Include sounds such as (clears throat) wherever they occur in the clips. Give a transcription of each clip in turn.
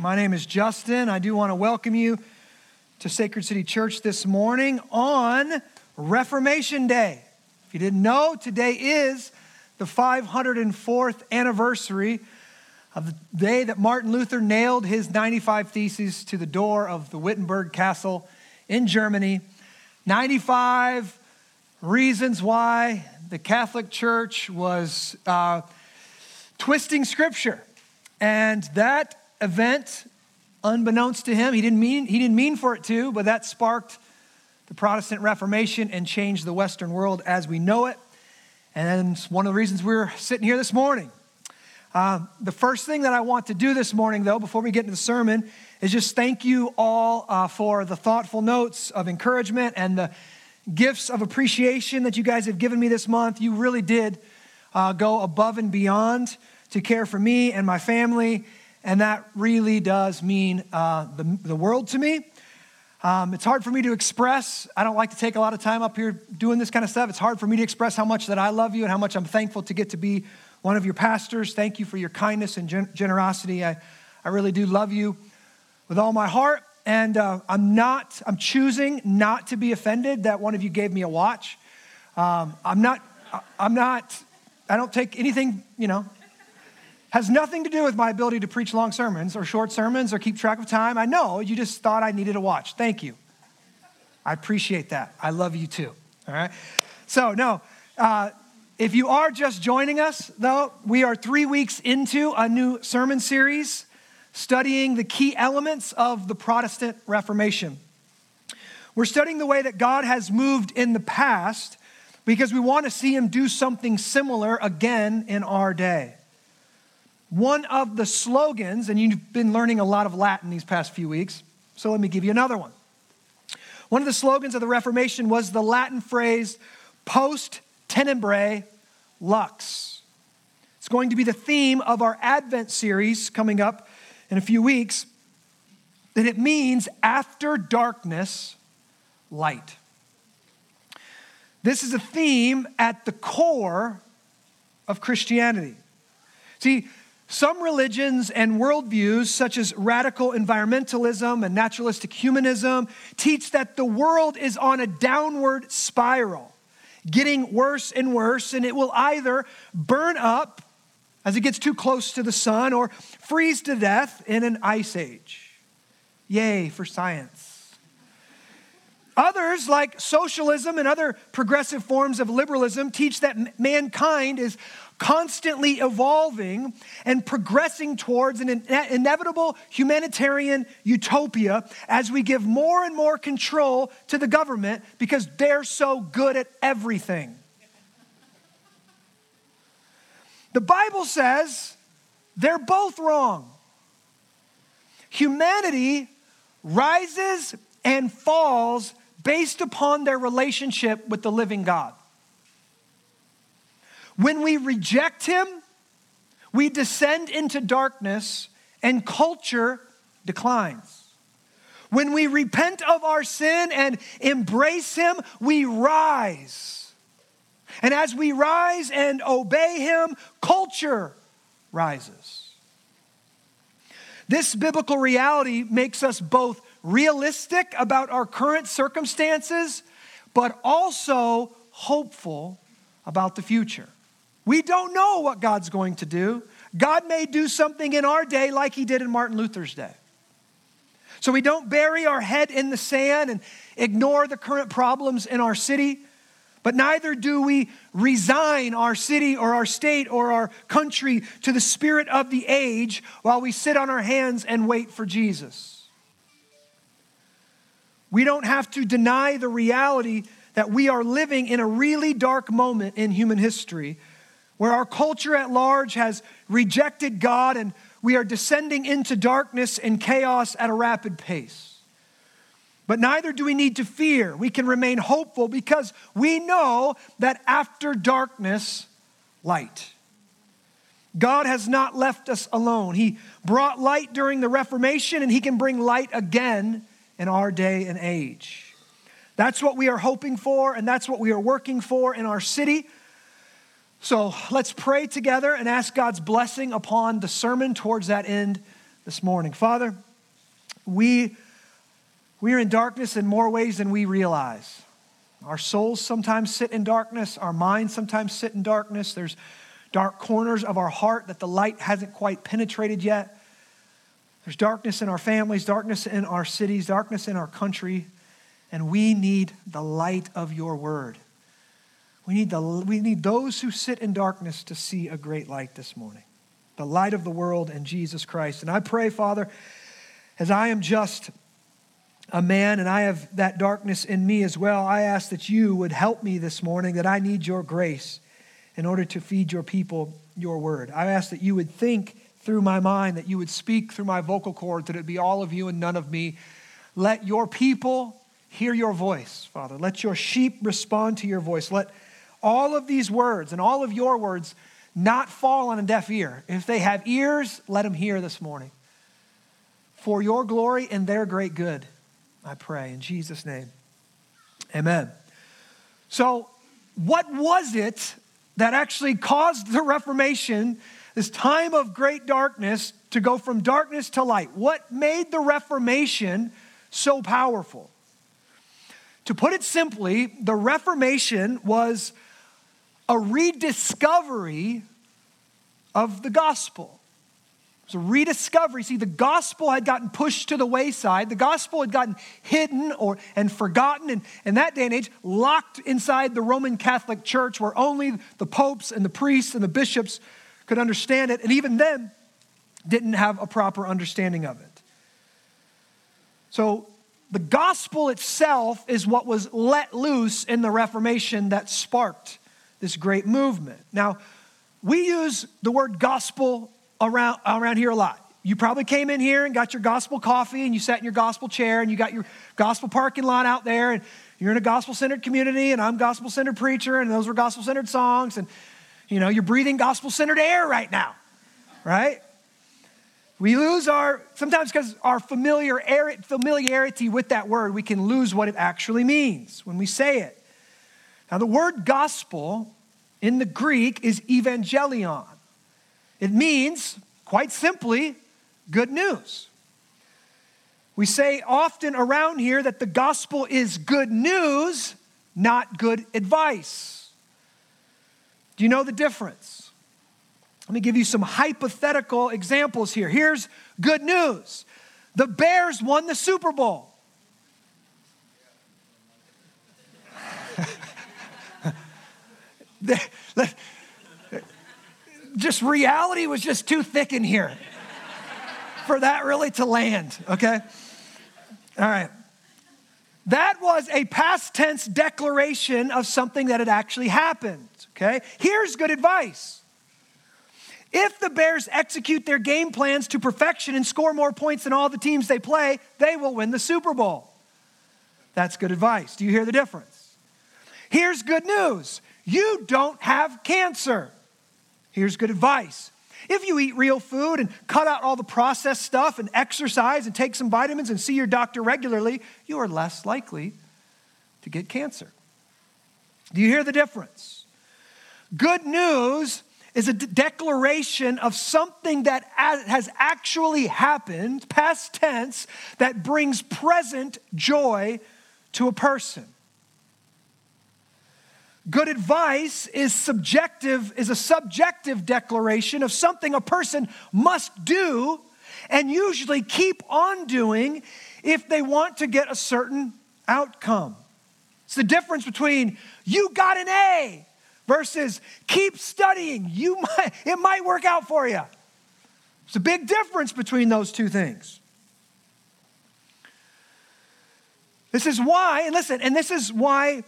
My name is Justin. I do want to welcome you to Sacred City Church this morning on Reformation Day. If you didn't know, today is the 504th anniversary of the day that Martin Luther nailed his 95 Theses to the door of the Wittenberg Castle in Germany. 95 reasons why the Catholic Church was uh, twisting Scripture. And that event, unbeknownst to him, he didn't mean, he didn't mean for it to, but that sparked the Protestant Reformation and changed the Western world as we know it. And one of the reasons we're sitting here this morning. Uh, the first thing that I want to do this morning, though, before we get into the sermon, is just thank you all uh, for the thoughtful notes of encouragement and the gifts of appreciation that you guys have given me this month. You really did uh, go above and beyond to care for me and my family and that really does mean uh, the, the world to me. Um, it's hard for me to express. I don't like to take a lot of time up here doing this kind of stuff. It's hard for me to express how much that I love you and how much I'm thankful to get to be one of your pastors. Thank you for your kindness and gen- generosity. I, I really do love you with all my heart. And uh, I'm not, I'm choosing not to be offended that one of you gave me a watch. Um, I'm not, I'm not, I don't take anything, you know, has nothing to do with my ability to preach long sermons or short sermons or keep track of time. I know you just thought I needed a watch. Thank you. I appreciate that. I love you too. All right. So, no, uh, if you are just joining us, though, we are three weeks into a new sermon series studying the key elements of the Protestant Reformation. We're studying the way that God has moved in the past because we want to see him do something similar again in our day. One of the slogans, and you've been learning a lot of Latin these past few weeks, so let me give you another one. One of the slogans of the Reformation was the Latin phrase post tenebrae lux. It's going to be the theme of our Advent series coming up in a few weeks. that it means after darkness, light. This is a theme at the core of Christianity. See, some religions and worldviews, such as radical environmentalism and naturalistic humanism, teach that the world is on a downward spiral, getting worse and worse, and it will either burn up as it gets too close to the sun or freeze to death in an ice age. Yay for science. Others, like socialism and other progressive forms of liberalism, teach that mankind is constantly evolving and progressing towards an inevitable humanitarian utopia as we give more and more control to the government because they're so good at everything. The Bible says they're both wrong. Humanity rises and falls based upon their relationship with the living God. When we reject him, we descend into darkness and culture declines. When we repent of our sin and embrace Him, we rise. And as we rise and obey Him, culture rises. This biblical reality makes us both realistic about our current circumstances, but also hopeful about the future. We don't know what God's going to do. God may do something in our day like he did in Martin Luther's day. So we don't bury our head in the sand and ignore the current problems in our city, but neither do we resign our city or our state or our country to the spirit of the age while we sit on our hands and wait for Jesus. We don't have to deny the reality that we are living in a really dark moment in human history where our culture at large has rejected God and we are descending into darkness and chaos at a rapid pace. But neither do we need to fear. We can remain hopeful because we know that after darkness, light. God has not left us alone. He brought light during the Reformation, and He can bring light again in our day and age. That's what we are hoping for, and that's what we are working for in our city. So let's pray together and ask God's blessing upon the sermon towards that end this morning. Father, we, we are in darkness in more ways than we realize. Our souls sometimes sit in darkness, our minds sometimes sit in darkness. There's dark corners of our heart that the light hasn't quite penetrated yet. There's darkness in our families, darkness in our cities, darkness in our country, and we need the light of your word. We need, the, we need those who sit in darkness to see a great light this morning the light of the world and Jesus Christ. And I pray, Father, as I am just a man and I have that darkness in me as well, I ask that you would help me this morning, that I need your grace in order to feed your people your word. I ask that you would think through my mind, that you would speak through my vocal cords, that it be all of you and none of me. Let your people hear your voice, Father. Let your sheep respond to your voice. Let all of these words and all of your words not fall on a deaf ear. If they have ears, let them hear this morning. For your glory and their great good, I pray in Jesus' name. Amen. So, what was it that actually caused the Reformation, this time of great darkness, to go from darkness to light? What made the Reformation so powerful? To put it simply, the Reformation was a rediscovery of the gospel. It was a rediscovery. See, the gospel had gotten pushed to the wayside. The gospel had gotten hidden or and forgotten, and in that day and age, locked inside the Roman Catholic Church, where only the popes and the priests and the bishops could understand it, and even then, didn't have a proper understanding of it. So the gospel itself is what was let loose in the Reformation that sparked this great movement. Now, we use the word gospel around, around here a lot. You probably came in here and got your gospel coffee and you sat in your gospel chair and you got your gospel parking lot out there and you're in a gospel centered community and I'm gospel centered preacher and those were gospel centered songs and you know you're breathing gospel centered air right now, right? We lose our sometimes because our familiar familiarity with that word, we can lose what it actually means when we say it. Now, the word gospel in the Greek is evangelion. It means, quite simply, good news. We say often around here that the gospel is good news, not good advice. Do you know the difference? Let me give you some hypothetical examples here. Here's good news the Bears won the Super Bowl. Just reality was just too thick in here for that really to land, okay? All right. That was a past tense declaration of something that had actually happened, okay? Here's good advice. If the Bears execute their game plans to perfection and score more points than all the teams they play, they will win the Super Bowl. That's good advice. Do you hear the difference? Here's good news you don't have cancer. Here's good advice. If you eat real food and cut out all the processed stuff and exercise and take some vitamins and see your doctor regularly, you are less likely to get cancer. Do you hear the difference? Good news is a declaration of something that has actually happened, past tense, that brings present joy to a person. Good advice is subjective, is a subjective declaration of something a person must do and usually keep on doing if they want to get a certain outcome. It's the difference between you got an A versus keep studying. You (laughs) might, it might work out for you. It's a big difference between those two things. This is why, and listen, and this is why,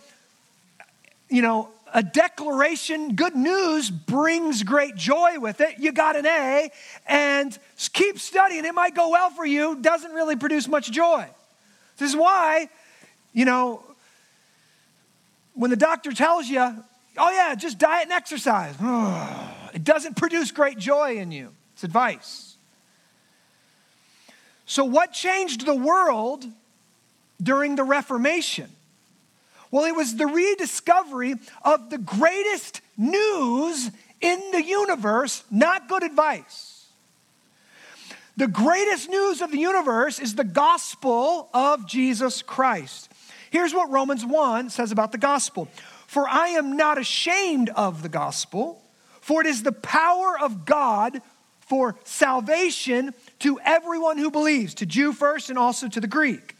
you know, a declaration, good news brings great joy with it. You got an A, and keep studying. It might go well for you, doesn't really produce much joy. This is why, you know, when the doctor tells you, Oh, yeah, just diet and exercise. (sighs) It doesn't produce great joy in you. It's advice. So, what changed the world during the Reformation? Well, it was the rediscovery of the greatest news in the universe, not good advice. The greatest news of the universe is the gospel of Jesus Christ. Here's what Romans 1 says about the gospel for I am not ashamed of the gospel, for it is the power of God for salvation to everyone who believes, to Jew first and also to the Greek.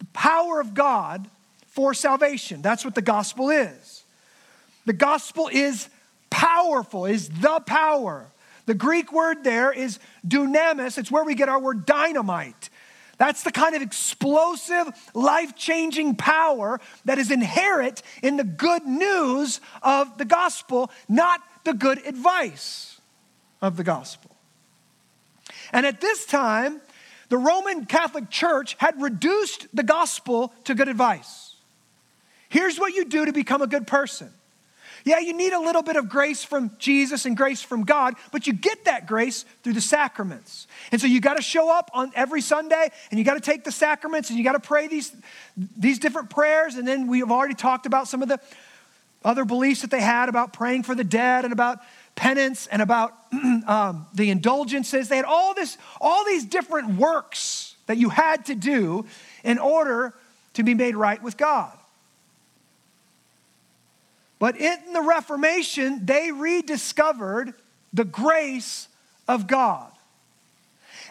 The power of God for salvation. That's what the gospel is. The gospel is powerful, is the power. The Greek word there is dunamis. It's where we get our word dynamite. That's the kind of explosive, life changing power that is inherent in the good news of the gospel, not the good advice of the gospel. And at this time, the Roman Catholic Church had reduced the gospel to good advice. Here's what you do to become a good person yeah, you need a little bit of grace from Jesus and grace from God, but you get that grace through the sacraments. And so you got to show up on every Sunday and you got to take the sacraments and you got to pray these, these different prayers. And then we have already talked about some of the other beliefs that they had about praying for the dead and about penance and about (clears throat) um, the indulgences. They had all this, all these different works that you had to do in order to be made right with God. But in the Reformation, they rediscovered the grace of God.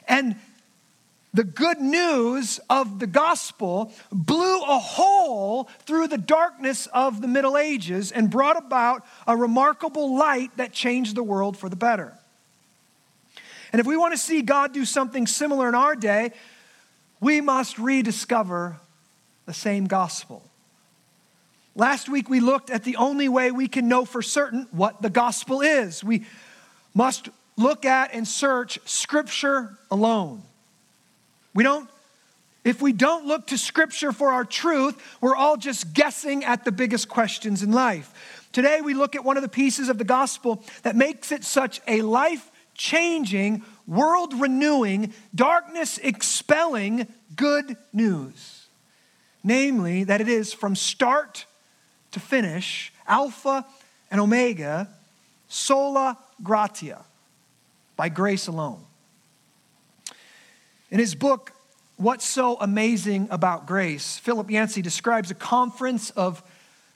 And the good news of the gospel blew a hole through the darkness of the Middle Ages and brought about a remarkable light that changed the world for the better. And if we want to see God do something similar in our day, we must rediscover the same gospel. Last week we looked at the only way we can know for certain what the gospel is. We must look at and search scripture alone. We don't if we don't look to scripture for our truth, we're all just guessing at the biggest questions in life. Today we look at one of the pieces of the gospel that makes it such a life-changing, world renewing, darkness expelling good news. Namely, that it is from start to finish, Alpha and Omega, sola gratia, by grace alone. In his book, What's So Amazing About Grace, Philip Yancey describes a conference of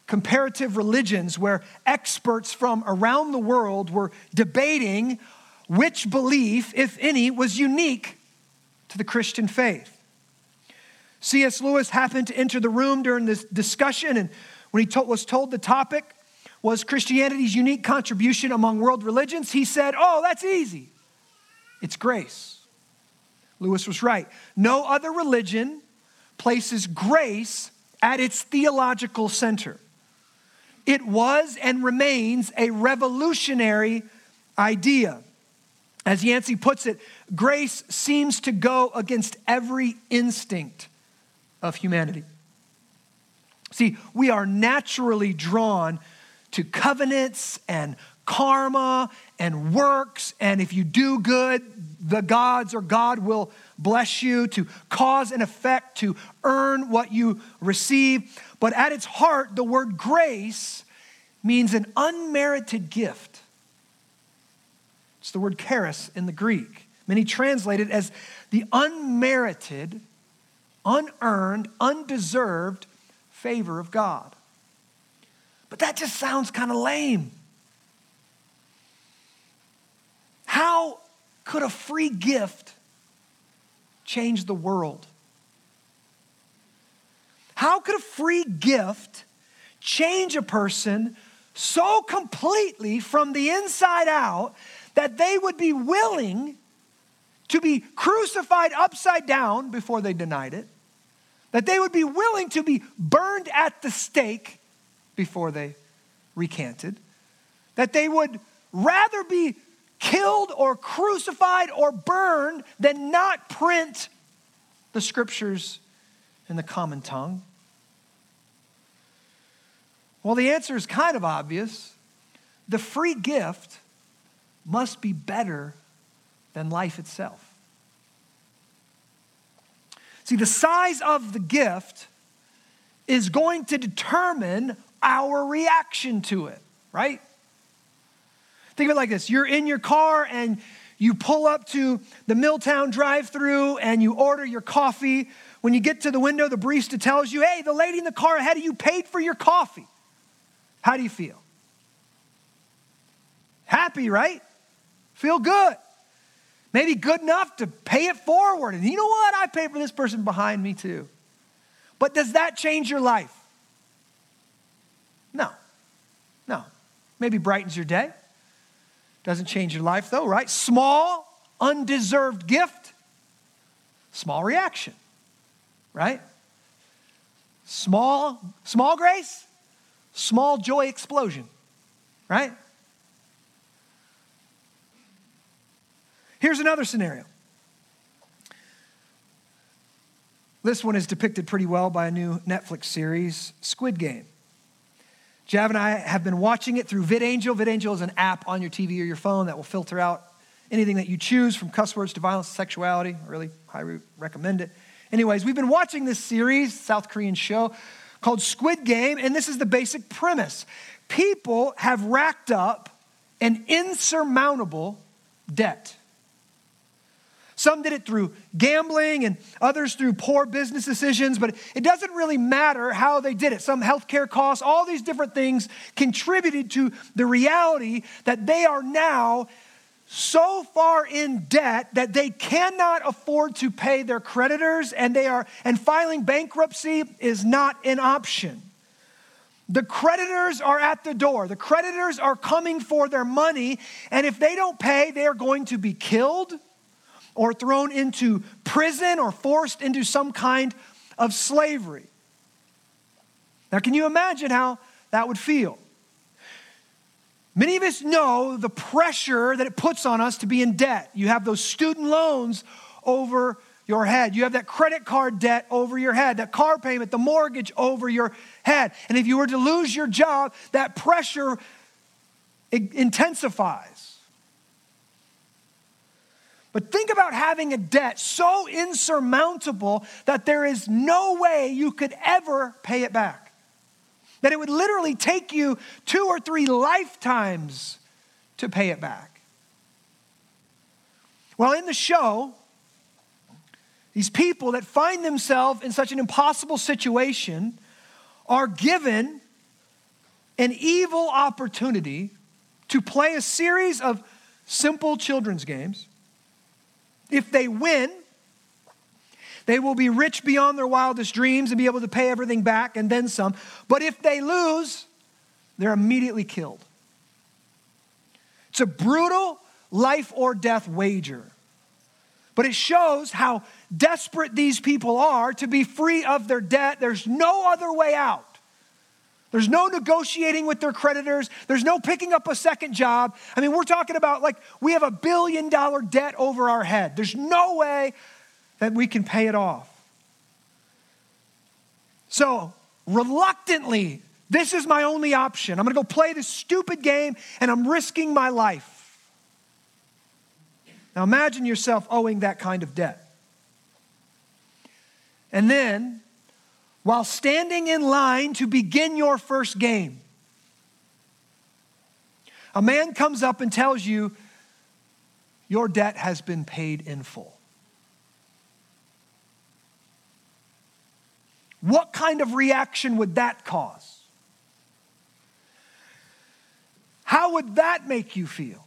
comparative religions where experts from around the world were debating which belief, if any, was unique to the Christian faith. C.S. Lewis happened to enter the room during this discussion and when he told, was told the topic was Christianity's unique contribution among world religions, he said, Oh, that's easy. It's grace. Lewis was right. No other religion places grace at its theological center. It was and remains a revolutionary idea. As Yancey puts it, grace seems to go against every instinct of humanity. See, we are naturally drawn to covenants and karma and works, and if you do good, the gods or God will bless you, to cause and effect, to earn what you receive. But at its heart, the word grace means an unmerited gift. It's the word charis in the Greek. Many translate it as the unmerited, unearned, undeserved favor of God. But that just sounds kind of lame. How could a free gift change the world? How could a free gift change a person so completely from the inside out that they would be willing to be crucified upside down before they denied it, that they would be willing to be burned at the stake before they recanted, that they would rather be killed or crucified or burned than not print the scriptures in the common tongue? Well, the answer is kind of obvious. The free gift must be better than life itself. See, the size of the gift is going to determine our reaction to it, right? Think of it like this you're in your car and you pull up to the Milltown drive through and you order your coffee. When you get to the window, the barista tells you, hey, the lady in the car ahead of you paid for your coffee. How do you feel? Happy, right? Feel good. Maybe good enough to pay it forward. And you know what? I paid for this person behind me too. But does that change your life? No. No. Maybe brightens your day. Doesn't change your life though, right? Small, undeserved gift, small reaction, right? Small, small grace, small joy explosion, right? Here's another scenario. This one is depicted pretty well by a new Netflix series, Squid Game. Jav and I have been watching it through VidAngel. VidAngel is an app on your TV or your phone that will filter out anything that you choose from cuss words to violence, sexuality. I really highly recommend it. Anyways, we've been watching this series, South Korean show called Squid Game, and this is the basic premise. People have racked up an insurmountable debt. Some did it through gambling and others through poor business decisions, but it doesn't really matter how they did it. Some healthcare costs, all these different things contributed to the reality that they are now so far in debt that they cannot afford to pay their creditors and they are and filing bankruptcy is not an option. The creditors are at the door. The creditors are coming for their money and if they don't pay, they are going to be killed or thrown into prison or forced into some kind of slavery. Now, can you imagine how that would feel? Many of us know the pressure that it puts on us to be in debt. You have those student loans over your head. You have that credit card debt over your head, that car payment, the mortgage over your head. And if you were to lose your job, that pressure intensifies. But think about having a debt so insurmountable that there is no way you could ever pay it back. That it would literally take you two or three lifetimes to pay it back. Well, in the show, these people that find themselves in such an impossible situation are given an evil opportunity to play a series of simple children's games if they win, they will be rich beyond their wildest dreams and be able to pay everything back and then some. But if they lose, they're immediately killed. It's a brutal life or death wager. But it shows how desperate these people are to be free of their debt. There's no other way out. There's no negotiating with their creditors. There's no picking up a second job. I mean, we're talking about like we have a billion dollar debt over our head. There's no way that we can pay it off. So, reluctantly, This is my only option. I'm going to go play this stupid game and I'm risking my life. Now imagine yourself owing that kind of debt. And then, while standing in line to begin your first game, a man comes up and tells you, Your debt has been paid in full. What kind of reaction would that cause? How would that make you feel?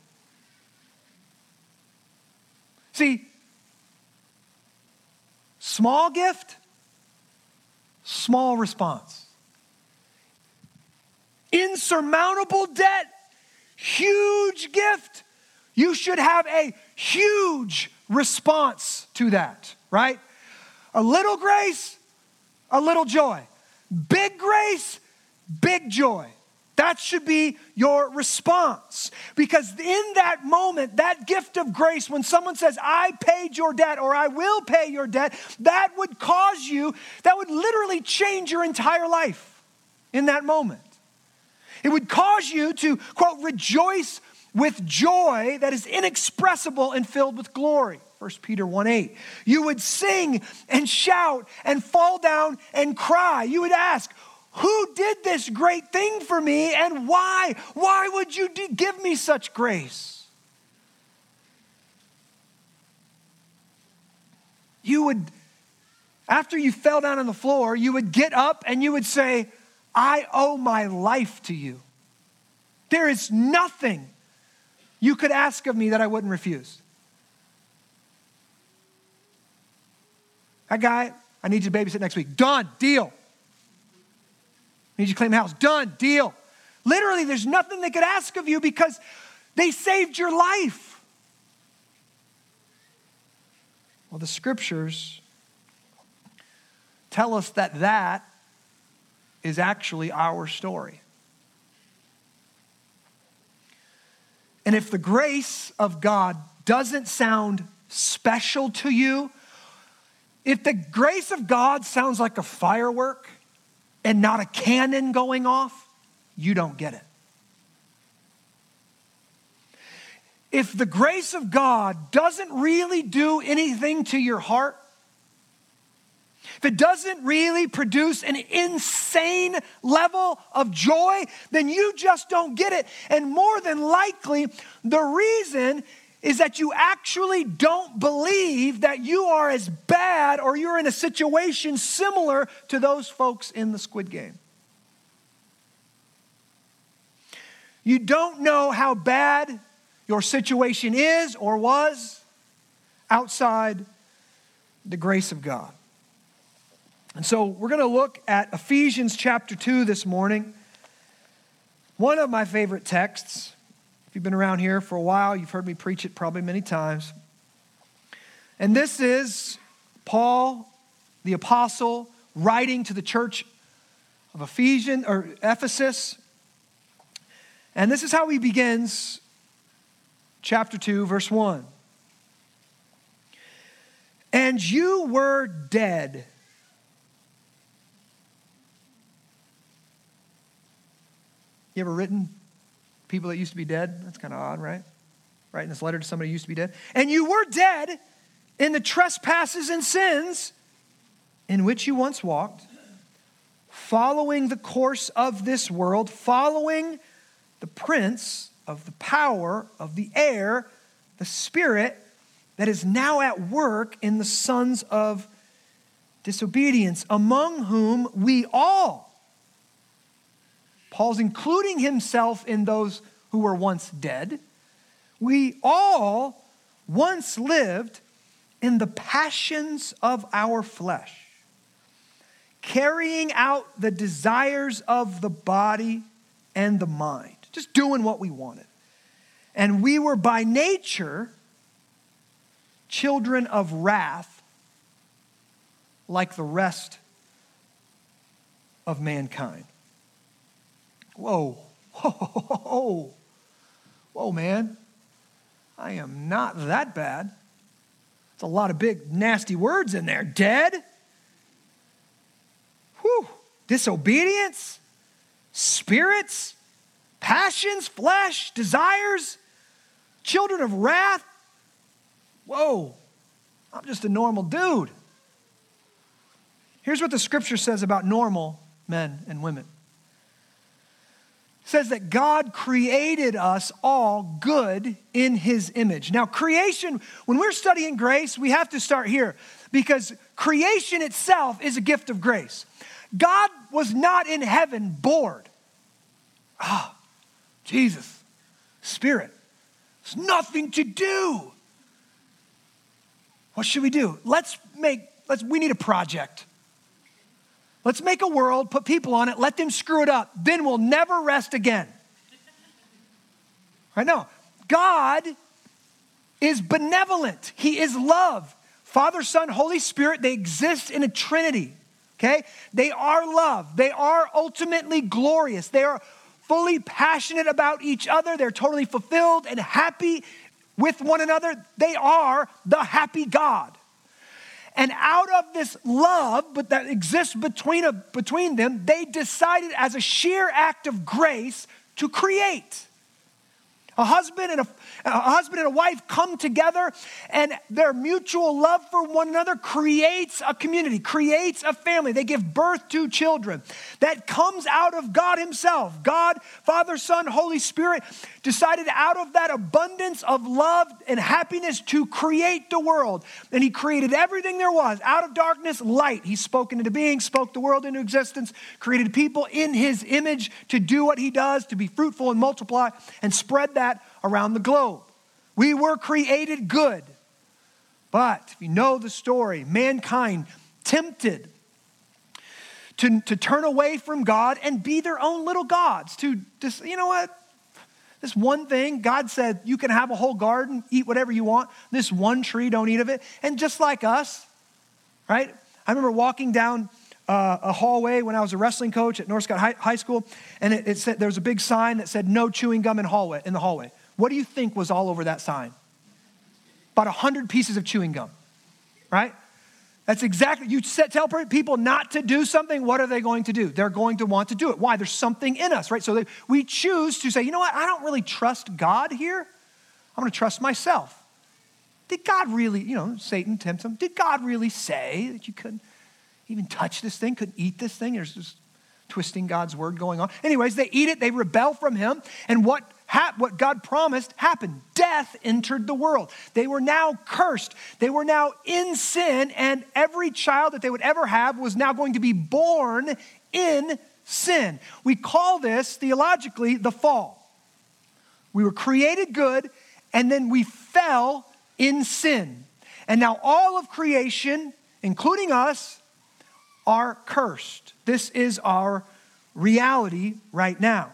See, small gift, small response. Insurmountable debt, huge gift. You should have a huge response to that, right? A little grace, a little joy. Big grace, big joy. That should be your response. Because in that moment, that gift of grace, when someone says, I paid your debt or I will pay your debt, that would cause you, that would literally change your entire life in that moment. It would cause you to, quote, rejoice with joy that is inexpressible and filled with glory. 1 Peter 1 8. You would sing and shout and fall down and cry. You would ask, Who did this great thing for me and why? Why would you give me such grace? You would, after you fell down on the floor, you would get up and you would say, I owe my life to you. There is nothing you could ask of me that I wouldn't refuse. That guy, I need you to babysit next week. Done, deal. Need you to claim the house. Done, deal. Literally, there's nothing they could ask of you because they saved your life. Well, the scriptures tell us that that is actually our story. And if the grace of God doesn't sound special to you, if the grace of God sounds like a firework and not a cannon going off, you don't get it. If the grace of God doesn't really do anything to your heart, if it doesn't really produce an insane level of joy, then you just don't get it. And more than likely, the reason is that you actually don't believe that you are as bad or you're in a situation similar to those folks in the squid game. You don't know how bad your situation is or was outside the grace of God. And so we're going to look at Ephesians chapter 2 this morning. One of my favorite texts. If you've been around here for a while, you've heard me preach it probably many times. And this is Paul, the apostle, writing to the church of Ephesians or Ephesus. And this is how he begins chapter 2, verse 1. And you were dead. You ever written people that used to be dead. That's kind of odd, right? Writing this letter to somebody who used to be dead. And you were dead in the trespasses and sins in which you once walked, following the course of this world, following the prince of the power of the air, the spirit that is now at work in the sons of disobedience, among whom we all Paul's including himself in those who were once dead. We all once lived in the passions of our flesh, carrying out the desires of the body and the mind, just doing what we wanted. And we were by nature children of wrath like the rest of mankind. Whoa, whoa, (laughs) whoa, whoa, man. I am not that bad. It's a lot of big, nasty words in there. Dead. Whew. Disobedience. spirits, passions, flesh, desires, children of wrath. Whoa, I'm just a normal dude. Here's what the scripture says about normal men and women. Says that God created us all good in his image. Now, creation, when we're studying grace, we have to start here because creation itself is a gift of grace. God was not in heaven bored. Ah, oh, Jesus, Spirit, there's nothing to do. What should we do? Let's make, let's, we need a project. Let's make a world, put people on it, let them screw it up. Then we'll never rest again. Right know. God is benevolent, He is love. Father, Son, Holy Spirit, they exist in a trinity. Okay? They are love. They are ultimately glorious. They are fully passionate about each other. They're totally fulfilled and happy with one another. They are the happy God. And out of this love but that exists between, a, between them, they decided as a sheer act of grace to create. A husband and a, a, husband and a wife come together and their mutual love for one another creates a community, creates a family. They give birth to children that comes out of God Himself. God, Father, Son, Holy Spirit decided out of that abundance of love and happiness to create the world. And He created everything there was. Out of darkness, light. He spoke into being, spoke the world into existence, created people in His image to do what He does, to be fruitful and multiply and spread that around the globe. We were created good. But if you know the story, mankind tempted to, to turn away from God and be their own little gods. To just, you know what? This one thing, God said, you can have a whole garden, eat whatever you want. This one tree, don't eat of it. And just like us, right? I remember walking down uh, a hallway when I was a wrestling coach at North Scott High, High School, and it, it, said there was a big sign that said "No chewing gum in hallway." In the hallway, what do you think was all over that sign? About 100 pieces of chewing gum, right? That's exactly, you set, tell people not to do something, what are they going to do? They're going to want to do it. Why? There's something in us, right? So they, we choose to say, you know what, I don't really trust God here. I'm going to trust myself. Did God really, you know, Satan tempts him. Did God really say that you couldn't even touch this thing, couldn't eat this thing? There's just twisting God's word going on. Anyways, they eat it, they rebel from him, and what what God promised happened. Death entered the world. They were now cursed. They were now in sin, and every child that they would ever have was now going to be born in sin. We call this theologically the fall. We were created good, and then we fell in sin. And now all of creation, including us, are cursed. This is our reality right now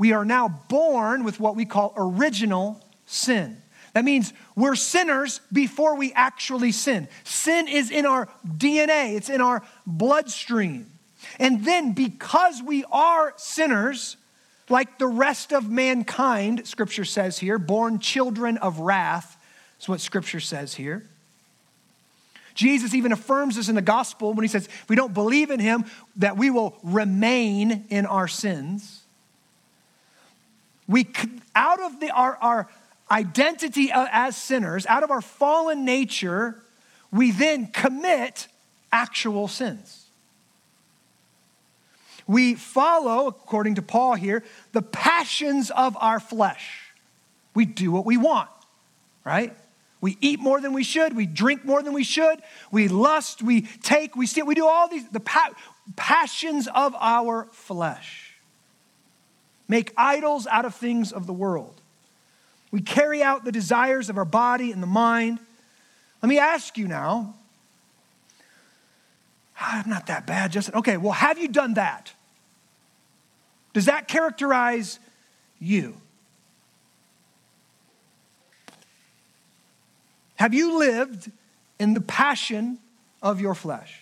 we are now born with what we call original sin. That means we're sinners before we actually sin. Sin is in our DNA, it's in our bloodstream. And then, because we are sinners, like the rest of mankind, scripture says here, born children of wrath, is what scripture says here. Jesus even affirms this in the gospel when he says, if we don't believe in him, that we will remain in our sins. We, out of the, our, our identity as sinners, out of our fallen nature, we then commit actual sins. We follow, according to Paul here, the passions of our flesh. We do what we want, right? We eat more than we should. We drink more than we should. We lust. We take. We steal. We do all these, the pa- passions of our flesh make idols out of things of the world. We carry out the desires of our body and the mind. Let me ask you now. Ah, I'm not that bad, Justin. Okay, well, have you done that? Does that characterize you? Have you lived in the passion of your flesh?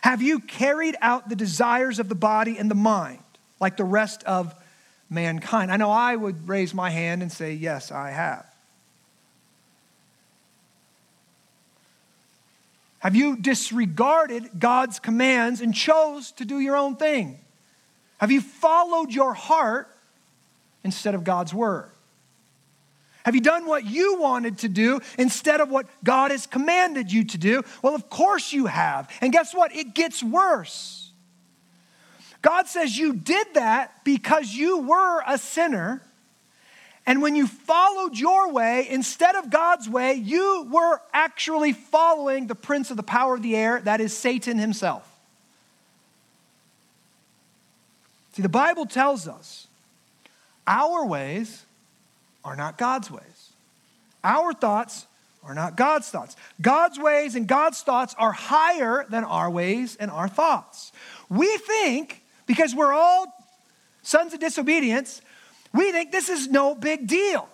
Have you carried out the desires of the body and the mind like the rest of mankind? I know I would raise my hand and say, Yes, I have. Have you disregarded God's commands and chose to do your own thing? Have you followed your heart instead of God's word? Have you done what you wanted to do instead of what God has commanded you to do? Well, of course you have. And guess what? It gets worse. God says you did that because you were a sinner. And when you followed your way instead of God's way, you were actually following the prince of the power of the air, that is Satan himself. See, the Bible tells us our ways are not God's ways. Our thoughts are not God's thoughts. God's ways and God's thoughts are higher than our ways and our thoughts. We think, because we're all sons of disobedience, we think this is no big deal.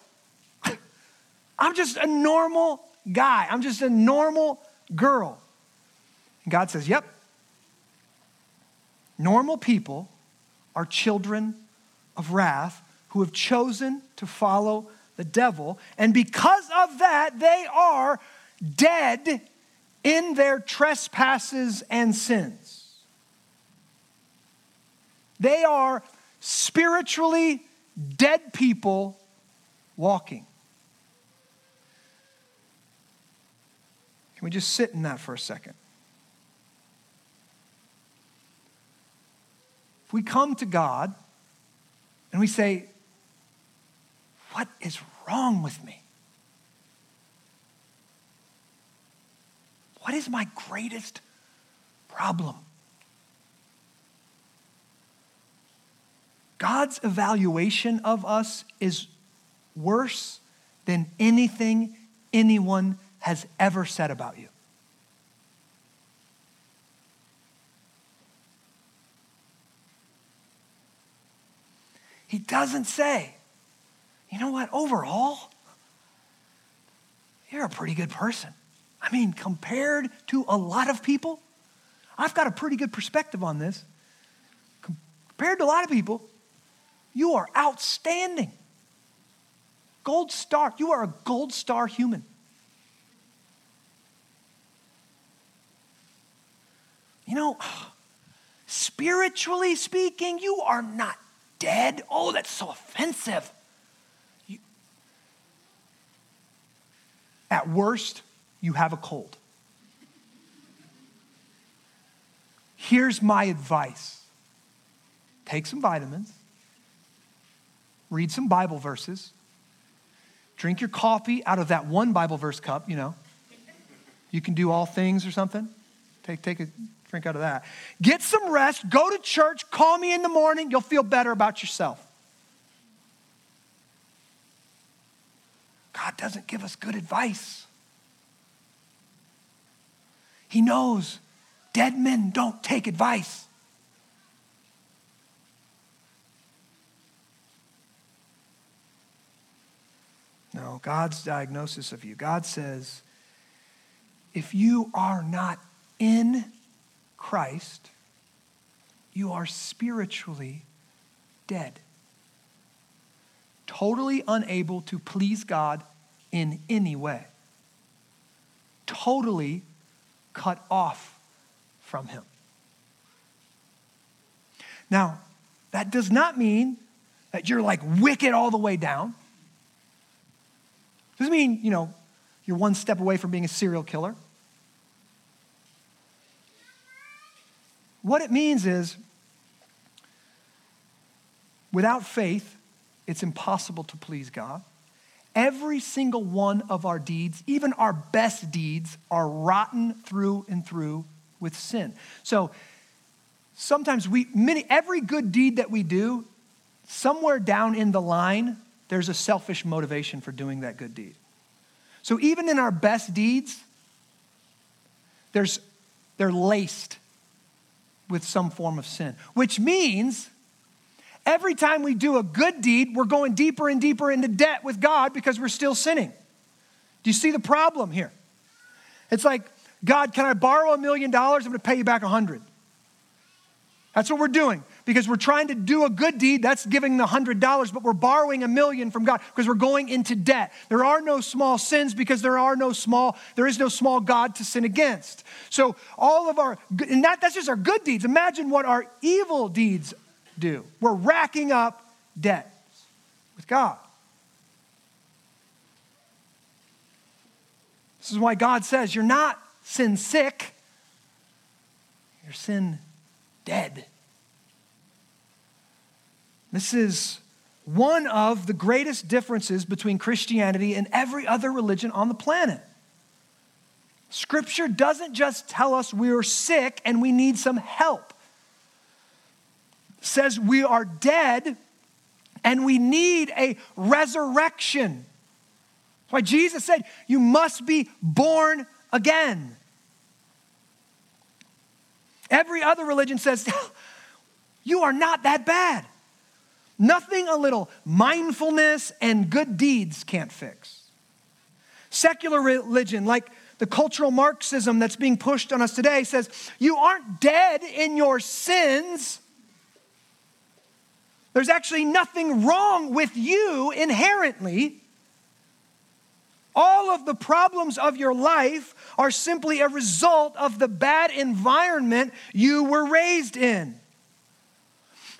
(laughs) I'm just a normal guy, I'm just a normal girl. And God says, Yep. Normal people are children of wrath who have chosen to follow the devil. And because of that, they are dead in their trespasses and sins. They are spiritually dead people walking. Can we just sit in that for a second? If we come to God and we say, what is wrong with me? What is my greatest problem? God's evaluation of us is worse than anything anyone has ever said about you. He doesn't say, you know what, overall, you're a pretty good person. I mean, compared to a lot of people, I've got a pretty good perspective on this. Compared to a lot of people, you are outstanding. Gold star. You are a gold star human. You know, spiritually speaking, you are not dead. Oh, that's so offensive. At worst, you have a cold. Here's my advice take some vitamins, read some Bible verses, drink your coffee out of that one Bible verse cup, you know. You can do all things or something. Take, take a drink out of that. Get some rest, go to church, call me in the morning, you'll feel better about yourself. God doesn't give us good advice. He knows dead men don't take advice. No, God's diagnosis of you. God says, if you are not in Christ, you are spiritually dead totally unable to please God in any way, totally cut off from Him. Now, that does not mean that you're like wicked all the way down. Doesn't mean, you know, you're one step away from being a serial killer. What it means is, without faith, it's impossible to please God. Every single one of our deeds, even our best deeds, are rotten through and through with sin. So sometimes we, many, every good deed that we do, somewhere down in the line, there's a selfish motivation for doing that good deed. So even in our best deeds, there's, they're laced with some form of sin, which means Every time we do a good deed, we're going deeper and deeper into debt with God because we're still sinning. Do you see the problem here? It's like, God, can I borrow a million dollars? I'm going to pay you back a hundred. That's what we're doing because we're trying to do a good deed. That's giving the hundred dollars, but we're borrowing a million from God because we're going into debt. There are no small sins because there are no small, there is no small God to sin against. So all of our, and that, that's just our good deeds. Imagine what our evil deeds do. We're racking up debts with God. This is why God says you're not sin sick, you're sin dead. This is one of the greatest differences between Christianity and every other religion on the planet. Scripture doesn't just tell us we're sick and we need some help. It says we are dead and we need a resurrection. That's why Jesus said, You must be born again. Every other religion says, (laughs) You are not that bad. Nothing a little mindfulness and good deeds can't fix. Secular religion, like the cultural Marxism that's being pushed on us today, says you aren't dead in your sins. There's actually nothing wrong with you inherently. All of the problems of your life are simply a result of the bad environment you were raised in.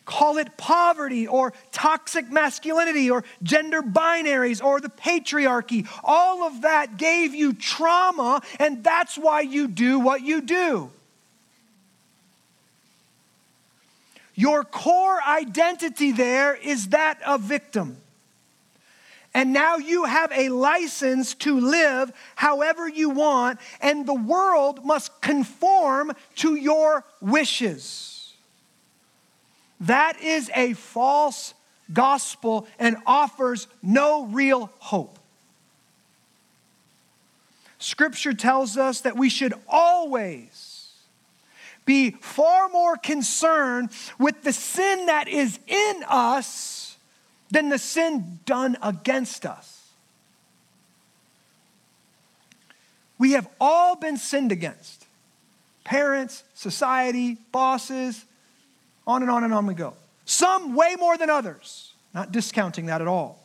Call it poverty or toxic masculinity or gender binaries or the patriarchy. All of that gave you trauma, and that's why you do what you do. Your core identity there is that of victim. And now you have a license to live however you want, and the world must conform to your wishes. That is a false gospel and offers no real hope. Scripture tells us that we should always be far more concerned with the sin that is in us than the sin done against us. We have all been sinned against parents, society, bosses, on and on and on we go. Some way more than others, not discounting that at all.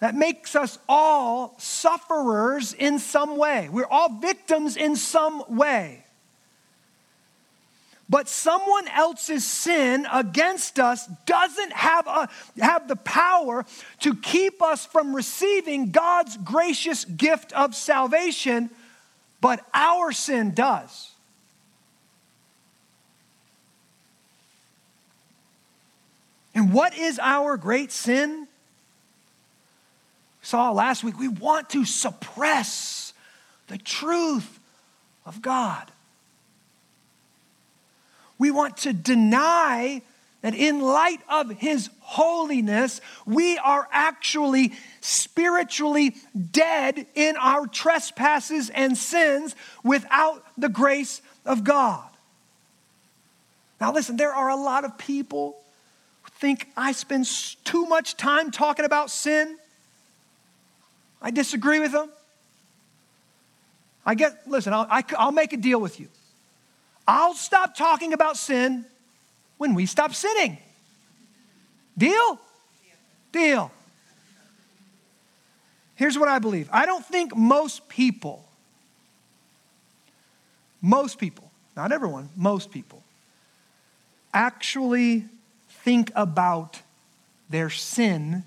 That makes us all sufferers in some way. We're all victims in some way. But someone else's sin against us doesn't have, a, have the power to keep us from receiving God's gracious gift of salvation, but our sin does. And what is our great sin? We saw last week, we want to suppress the truth of God. We want to deny that in light of His holiness, we are actually spiritually dead in our trespasses and sins without the grace of God. Now, listen, there are a lot of people think I spend too much time talking about sin. I disagree with them. I get, listen, I'll, I, i will make a deal with you. I'll stop talking about sin when we stop sinning. Deal? Deal. Here's what I believe I don't think most people, most people, not everyone, most people, actually think about their sin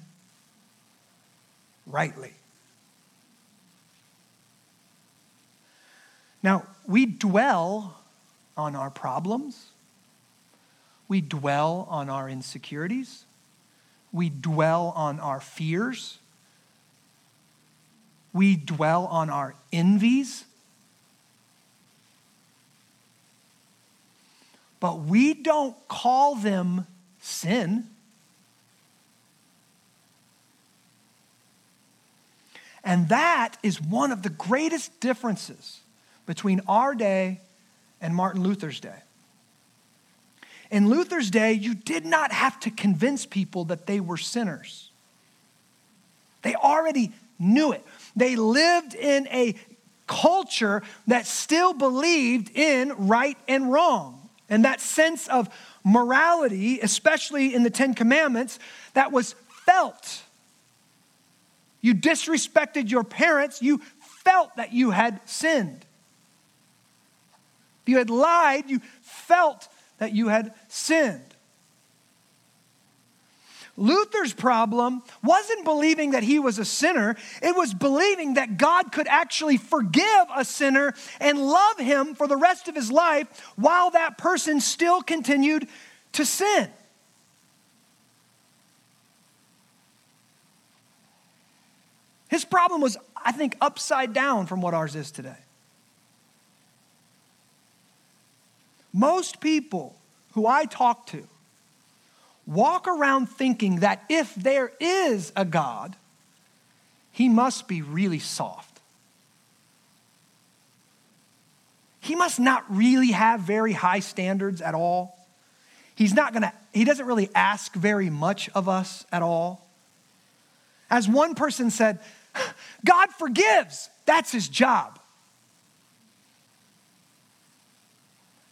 rightly. Now, we dwell on our problems. We dwell on our insecurities. We dwell on our fears. We dwell on our envies. But we don't call them sin. And that is one of the greatest differences between our day and Martin Luther's day. In Luther's day, you did not have to convince people that they were sinners. They already knew it. They lived in a culture that still believed in right and wrong. And that sense of morality, especially in the Ten Commandments, that was felt. You disrespected your parents, you felt that you had sinned. If you had lied, you felt that you had sinned. Luther's problem wasn't believing that he was a sinner, it was believing that God could actually forgive a sinner and love him for the rest of his life while that person still continued to sin. His problem was, I think, upside down from what ours is today. Most people who I talk to walk around thinking that if there is a God, he must be really soft. He must not really have very high standards at all. He's not to, he doesn't really ask very much of us at all. As one person said, God forgives, that's his job.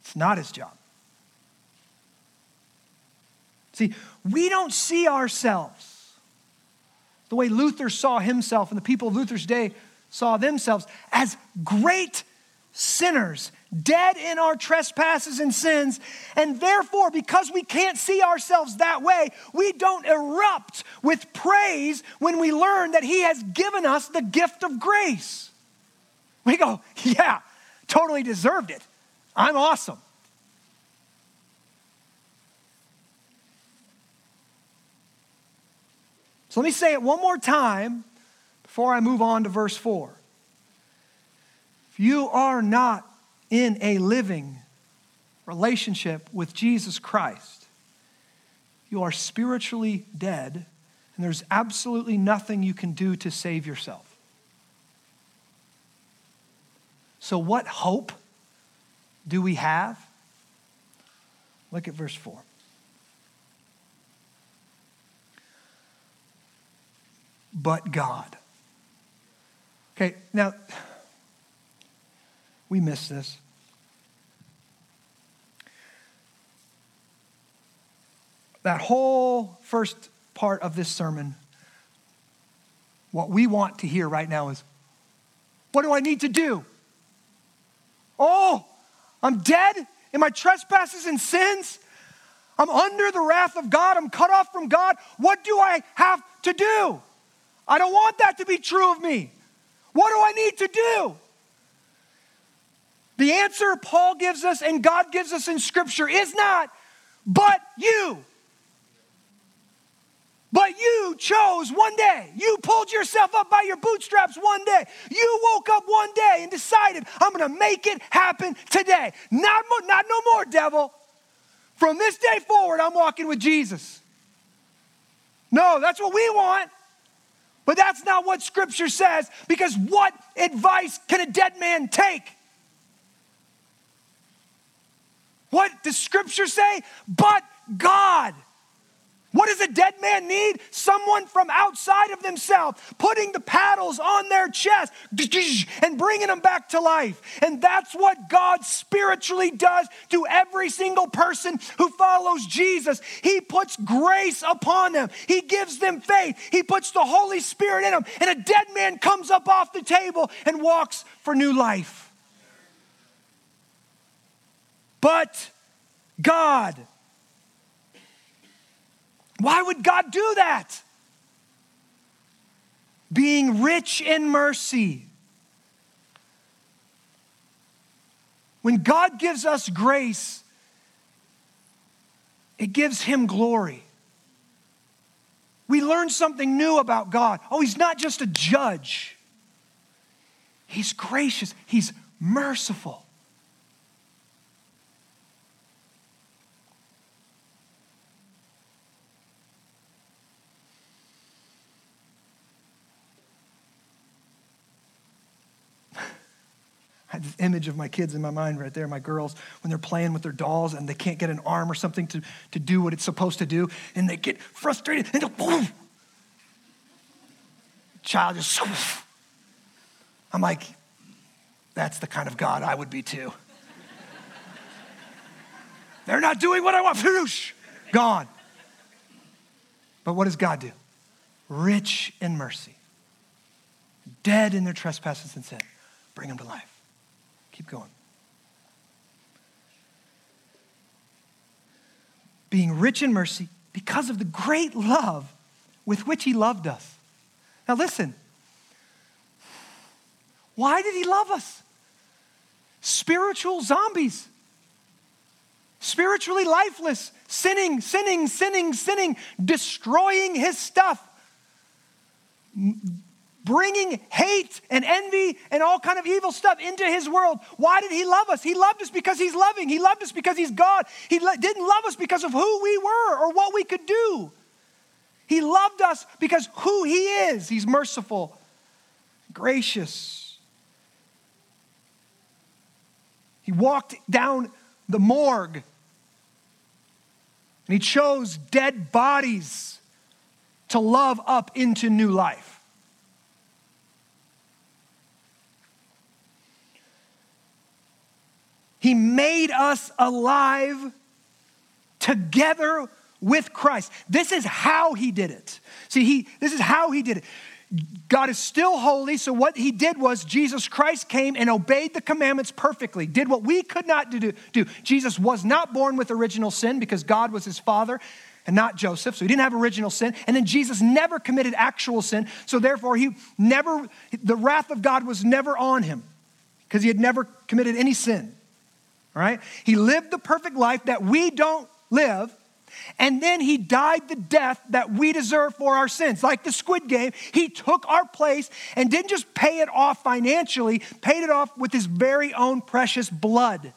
It's not his job. See, we don't see ourselves the way Luther saw himself and the people of Luther's day saw themselves as great sinners, dead in our trespasses and sins. And therefore, because we can't see ourselves that way, we don't erupt with praise when we learn that He has given us the gift of grace. We go, yeah, totally deserved it. I'm awesome. So let me say it one more time before I move on to verse 4. If you are not in a living relationship with Jesus Christ, you are spiritually dead, and there's absolutely nothing you can do to save yourself. So, what hope do we have? Look at verse 4. But God. Okay, now, we miss this. That whole first part of this sermon, what we want to hear right now is what do I need to do? Oh, I'm dead in my trespasses and sins. I'm under the wrath of God. I'm cut off from God. What do I have to do? I don't want that to be true of me. What do I need to do? The answer Paul gives us and God gives us in Scripture is not, but you. But you chose one day. You pulled yourself up by your bootstraps one day. You woke up one day and decided, I'm going to make it happen today. Not, not no more, devil. From this day forward, I'm walking with Jesus. No, that's what we want. But that's not what Scripture says because what advice can a dead man take? What does Scripture say? But God. What does a dead man need? Someone from outside of themselves putting the paddles on their chest (laughs) and bringing them back to life. And that's what God spiritually does to every single person who follows Jesus. He puts grace upon them, He gives them faith, He puts the Holy Spirit in them, and a dead man comes up off the table and walks for new life. But God, why would God do that? Being rich in mercy. When God gives us grace, it gives Him glory. We learn something new about God. Oh, He's not just a judge, He's gracious, He's merciful. I had this image of my kids in my mind right there, my girls, when they're playing with their dolls and they can't get an arm or something to, to do what it's supposed to do, and they get frustrated and boom. Child just, I'm like, that's the kind of God I would be too. they're not doing what I want. Gone. But what does God do? Rich in mercy, dead in their trespasses and sin, bring them to life. Keep going. Being rich in mercy, because of the great love with which he loved us. Now, listen. Why did he love us? Spiritual zombies, spiritually lifeless, sinning, sinning, sinning, sinning, destroying his stuff, bringing hate and envy and all kind of evil stuff into his world. Why did he love us? He loved us because he's loving. He loved us because he's God. He didn't love us because of who we were or what we could do. He loved us because who he is. He's merciful, gracious. He walked down the morgue and he chose dead bodies to love up into new life. He made us alive together with Christ. This is how he did it. See, he this is how he did it. God is still holy, so what he did was Jesus Christ came and obeyed the commandments perfectly, did what we could not do. do. Jesus was not born with original sin because God was his father and not Joseph, so he didn't have original sin. And then Jesus never committed actual sin, so therefore he never, the wrath of God was never on him because he had never committed any sin. All right? He lived the perfect life that we don't live. And then he died the death that we deserve for our sins. Like the squid game, he took our place and didn't just pay it off financially, paid it off with his very own precious blood.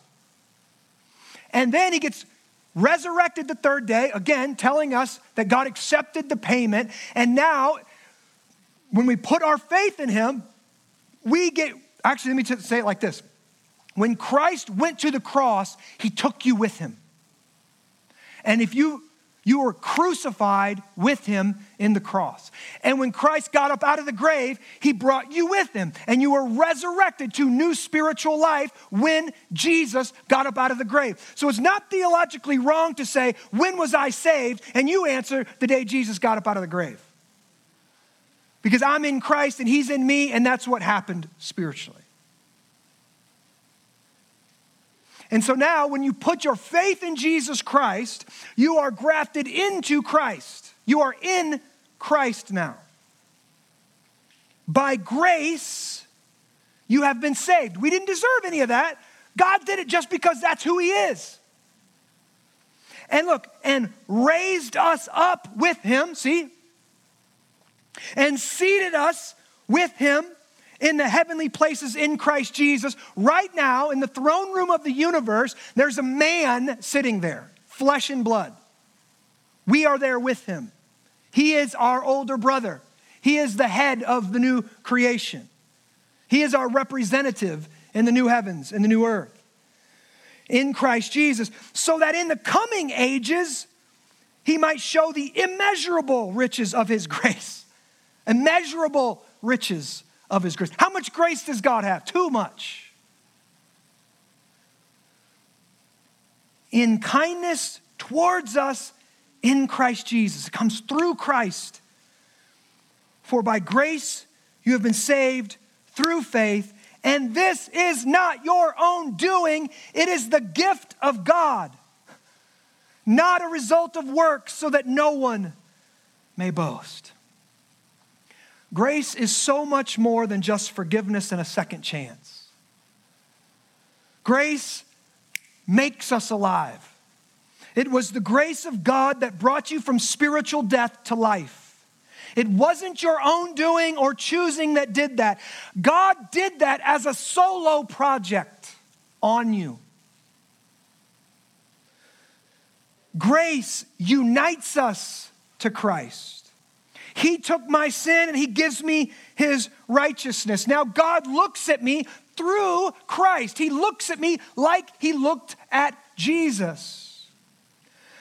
And then he gets resurrected the third day, again, telling us that God accepted the payment. And now, when we put our faith in him, we get, actually, let me say it like this when Christ went to the cross, he took you with him. And if you you were crucified with him in the cross. And when Christ got up out of the grave, he brought you with him. And you were resurrected to new spiritual life when Jesus got up out of the grave. So it's not theologically wrong to say, When was I saved? And you answer, The day Jesus got up out of the grave. Because I'm in Christ and he's in me, and that's what happened spiritually. And so now, when you put your faith in Jesus Christ, you are grafted into Christ. You are in Christ now. By grace, you have been saved. We didn't deserve any of that. God did it just because that's who He is. And look, and raised us up with Him, see? And seated us with Him in the heavenly places in Christ Jesus. Right now, in the throne room of the universe, there's a man sitting there, flesh and blood. We are there with him. He is our older brother, he is the head of the new creation. He is our representative in the new heavens and the new earth in Christ Jesus, so that in the coming ages, he might show the immeasurable riches of his (laughs) grace, immeasurable riches of his grace. How much grace does God have? Too much. In kindness towards us in Christ Jesus. It comes through Christ. For by grace you have been saved through faith, and this is not your own doing, it is the gift of God, not a result of works, so that no one may boast. Grace is so much more than just forgiveness and a second chance. Grace makes us alive. It was the grace of God that brought you from spiritual death to life. It wasn't your own doing or choosing that did that. God did that as a solo project on you. Grace unites us to Christ. He took my sin and He gives me His righteousness. Now, God looks at me through Christ. He looks at me like He looked at Jesus.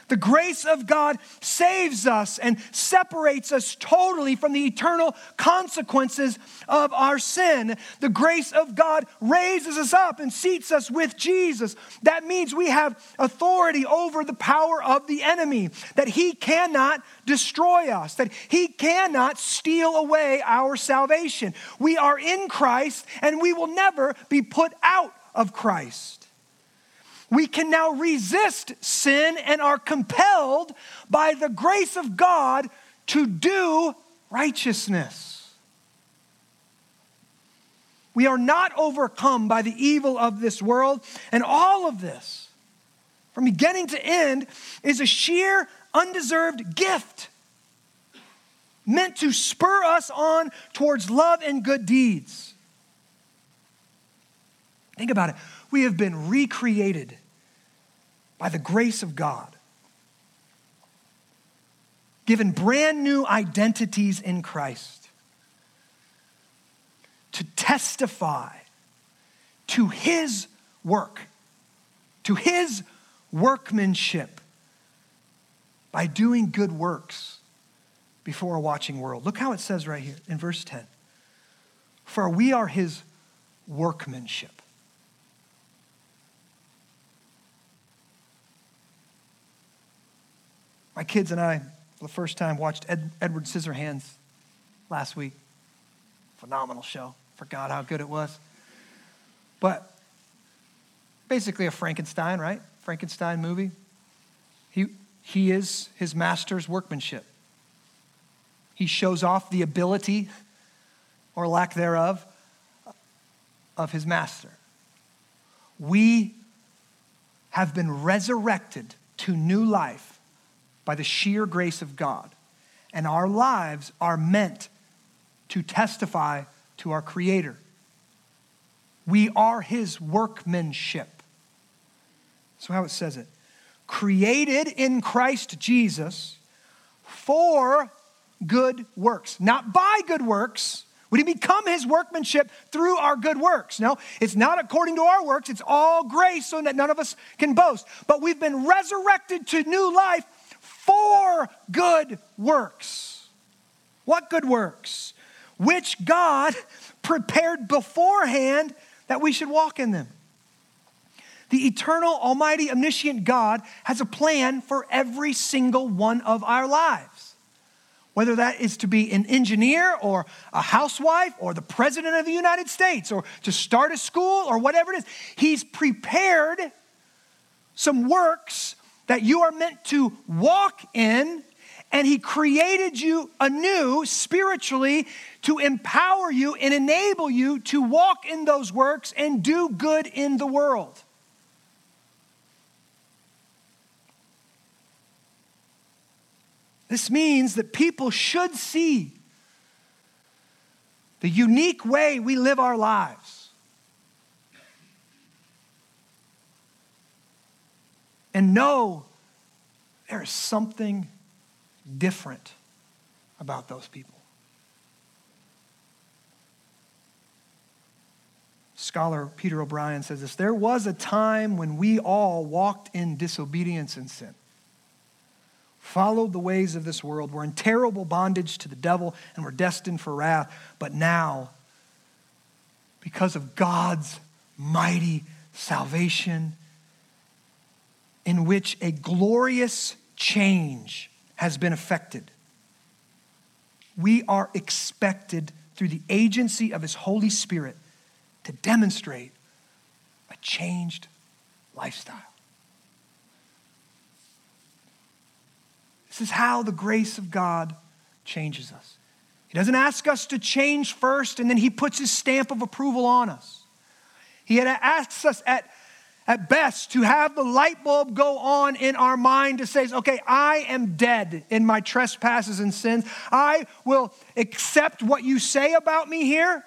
The grace of God saves us and separates us totally from the eternal consequences of our sin. The grace of God raises us up and seats us with Jesus. That means we have authority over the power of the enemy, that he cannot destroy us, that he cannot steal away our salvation. We are in Christ and we will never be put out of Christ. We can now resist sin and are compelled by the grace of God to do righteousness. We are not overcome by the evil of this world, and all of this, from beginning to end, is a sheer, undeserved gift meant to spur us on towards love and good deeds. Think about it. We have been recreated by the grace of God, given brand new identities in Christ to testify to His work, to His workmanship by doing good works before a watching world. Look how it says right here in verse 10 For we are his workmanship. My kids and I, for the first time, watched Ed, Edward Scissorhands last week. Phenomenal show. Forgot how good it was. But basically a Frankenstein, right? Frankenstein movie. He, he is his master's workmanship. He shows off the ability or lack thereof of his master. We have been resurrected to new life by the sheer grace of God, and our lives are meant to testify to our Creator. We are his workmanship. So, how it says it created in Christ Jesus for good works, not by good works. We didn't become his workmanship through our good works. No, it's not according to our works. It's all grace so that none of us can boast. But we've been resurrected to new life for good works. What good works? Which God (laughs) prepared beforehand that we should walk in them. The eternal, almighty, omniscient God has a plan for every single one of our lives whether that is to be an engineer or a housewife or the president of the United States or to start a school or whatever it is. He's prepared some works that you are meant to walk in, and He created you anew spiritually to empower you and enable you to walk in those works and do good in the world. This means that people should see the unique way we live our lives. And know there is something different about those people. Scholar Peter O'Brien says this There was a time when we all walked in disobedience and sin followed the ways of this world, were in terrible bondage to the devil, and were destined for wrath. But now, because of God's mighty salvation, in which a glorious change has been effected, we are expected through the agency of His Holy Spirit to demonstrate a changed lifestyle. This is how the grace of God changes us. He doesn't ask us to change first and then he puts his stamp of approval on us. He asks us at, at best to have the light bulb go on in our mind to say, okay, I am dead in my trespasses and sins. I will accept what you say about me here.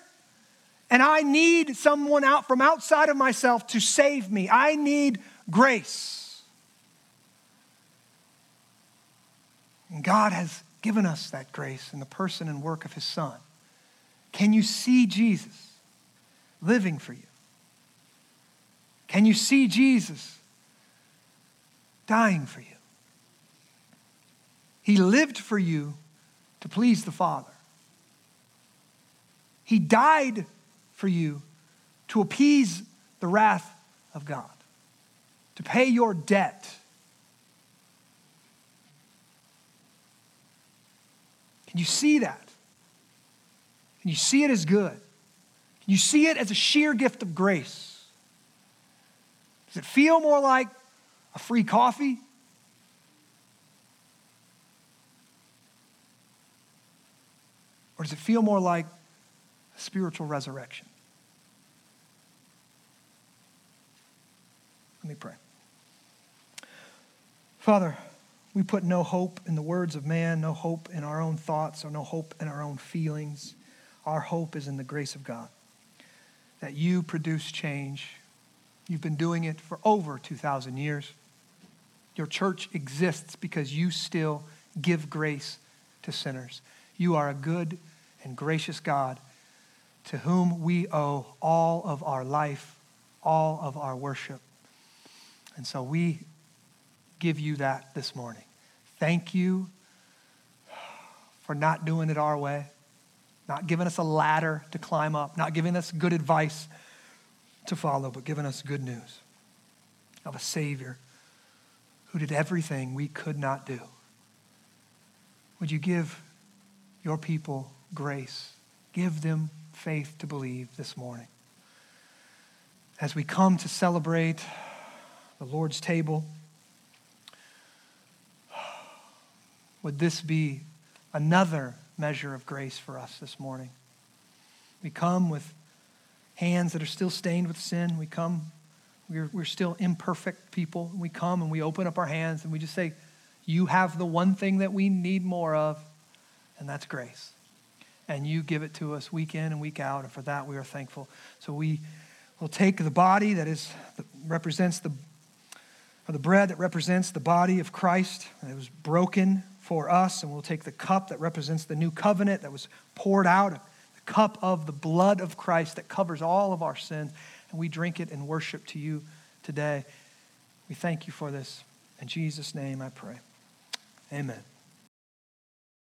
And I need someone out from outside of myself to save me. I need grace. And God has given us that grace in the person and work of his Son. Can you see Jesus living for you? Can you see Jesus dying for you? He lived for you to please the Father. He died for you to appease the wrath of God, to pay your debt Can you see that? Can you see it as good? Can you see it as a sheer gift of grace? Does it feel more like a free coffee? Or does it feel more like a spiritual resurrection? Let me pray. Father, we put no hope in the words of man, no hope in our own thoughts, or no hope in our own feelings. Our hope is in the grace of God. That you produce change. You've been doing it for over 2,000 years. Your church exists because you still give grace to sinners. You are a good and gracious God to whom we owe all of our life, all of our worship. And so we give you that this morning. Thank you for not doing it our way, not giving us a ladder to climb up, not giving us good advice to follow, but giving us good news of a Savior who did everything we could not do. Would you give your people grace? Give them faith to believe this morning. As we come to celebrate the Lord's table, would this be another measure of grace for us this morning? We come with hands that are still stained with sin. We come, we're, we're still imperfect people. We come and we open up our hands and we just say, You have the one thing that we need more of, and that's grace. And you give it to us week in and week out, and for that we are thankful. So we will take the body that is that represents the or the bread that represents the body of Christ that was broken for us, and we'll take the cup that represents the new covenant that was poured out, cup of the blood of Christ that covers all of our sins, and we drink it in worship to you today. We thank you for this. In Jesus' name I pray. Amen.